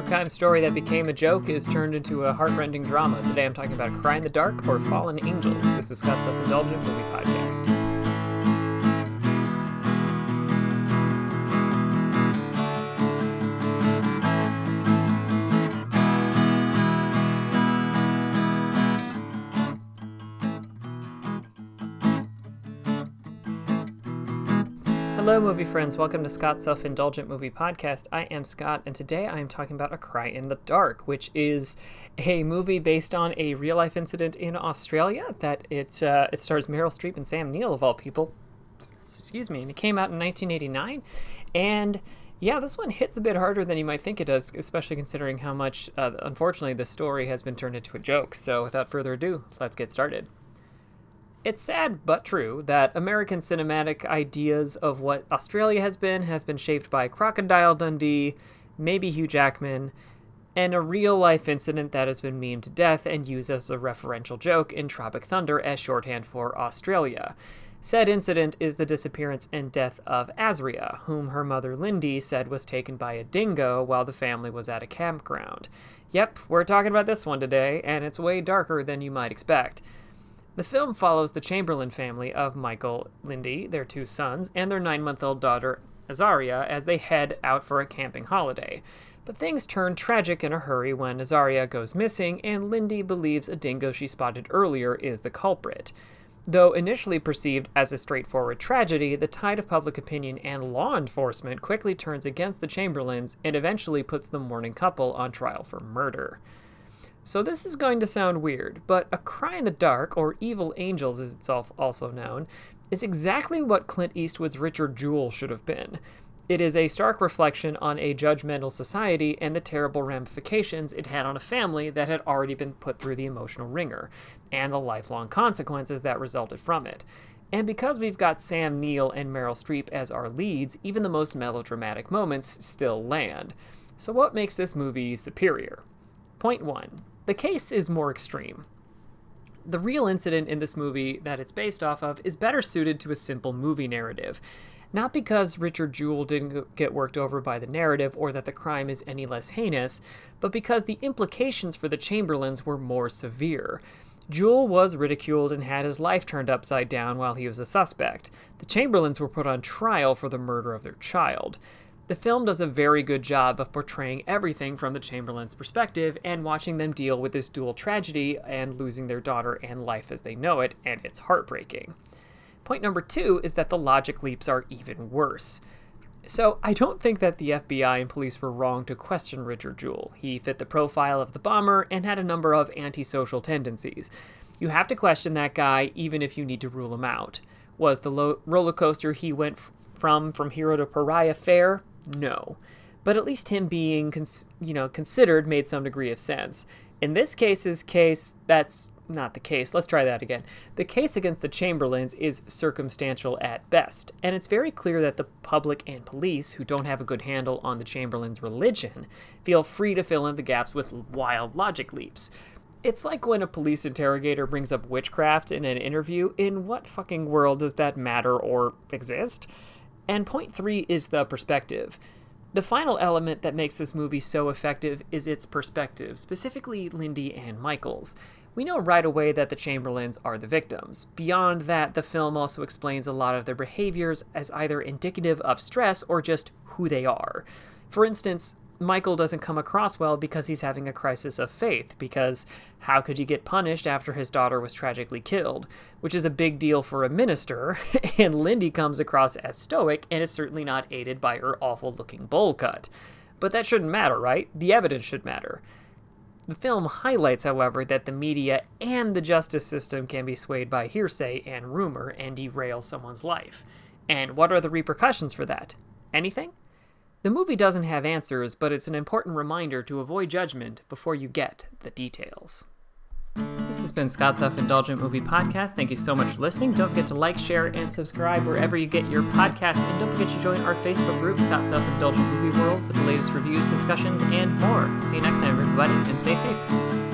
true crime story that became a joke is turned into a heartrending drama. Today I'm talking about Cry in the Dark or Fallen Angels. This is Scott's Self Indulgent Movie Podcast. Hello, movie friends. Welcome to Scott's Self Indulgent Movie Podcast. I am Scott, and today I am talking about A Cry in the Dark, which is a movie based on a real life incident in Australia. That it uh, it stars Meryl Streep and Sam Neill of all people. Excuse me, and it came out in 1989, and yeah, this one hits a bit harder than you might think it does, especially considering how much, uh, unfortunately, the story has been turned into a joke. So, without further ado, let's get started. It's sad but true that American cinematic ideas of what Australia has been have been shaped by Crocodile Dundee, maybe Hugh Jackman, and a real life incident that has been memed to death and used as a referential joke in Tropic Thunder as shorthand for Australia. Said incident is the disappearance and death of Azaria, whom her mother Lindy said was taken by a dingo while the family was at a campground. Yep, we're talking about this one today, and it's way darker than you might expect. The film follows the Chamberlain family of Michael Lindy, their two sons, and their nine month old daughter, Azaria, as they head out for a camping holiday. But things turn tragic in a hurry when Azaria goes missing, and Lindy believes a dingo she spotted earlier is the culprit. Though initially perceived as a straightforward tragedy, the tide of public opinion and law enforcement quickly turns against the Chamberlains and eventually puts the mourning couple on trial for murder. So this is going to sound weird, but A Cry in the Dark, or Evil Angels as it's also known, is exactly what Clint Eastwood's Richard Jewell should have been. It is a stark reflection on a judgmental society and the terrible ramifications it had on a family that had already been put through the emotional ringer, and the lifelong consequences that resulted from it. And because we've got Sam Neill and Meryl Streep as our leads, even the most melodramatic moments still land. So, what makes this movie superior? Point one the case is more extreme. The real incident in this movie that it's based off of is better suited to a simple movie narrative. Not because Richard Jewell didn't get worked over by the narrative or that the crime is any less heinous, but because the implications for the Chamberlains were more severe. Jewell was ridiculed and had his life turned upside down while he was a suspect. The Chamberlains were put on trial for the murder of their child. The film does a very good job of portraying everything from the Chamberlain's perspective and watching them deal with this dual tragedy and losing their daughter and life as they know it, and it's heartbreaking. Point number two is that the logic leaps are even worse. So, I don't think that the FBI and police were wrong to question Richard Jewell. He fit the profile of the bomber and had a number of antisocial tendencies. You have to question that guy even if you need to rule him out. Was the lo- roller coaster he went f- from from hero to pariah fair? No. But at least him being, cons- you know, considered made some degree of sense. In this case's case, that's not the case. Let's try that again. The case against the Chamberlains is circumstantial at best, and it's very clear that the public and police, who don't have a good handle on the Chamberlains' religion, feel free to fill in the gaps with wild logic leaps. It's like when a police interrogator brings up witchcraft in an interview. In what fucking world does that matter or exist? And point three is the perspective. The final element that makes this movie so effective is its perspective, specifically Lindy and Michael's. We know right away that the Chamberlains are the victims. Beyond that, the film also explains a lot of their behaviors as either indicative of stress or just who they are. For instance, Michael doesn't come across well because he's having a crisis of faith, because how could he get punished after his daughter was tragically killed? Which is a big deal for a minister, and Lindy comes across as stoic and is certainly not aided by her awful looking bowl cut. But that shouldn't matter, right? The evidence should matter. The film highlights, however, that the media and the justice system can be swayed by hearsay and rumor and derail someone's life. And what are the repercussions for that? Anything? The movie doesn't have answers, but it's an important reminder to avoid judgment before you get the details. This has been Scott's Self Indulgent Movie Podcast. Thank you so much for listening. Don't forget to like, share, and subscribe wherever you get your podcasts. And don't forget to join our Facebook group, Scott's Self Indulgent Movie World, for the latest reviews, discussions, and more. See you next time, everybody, and stay safe.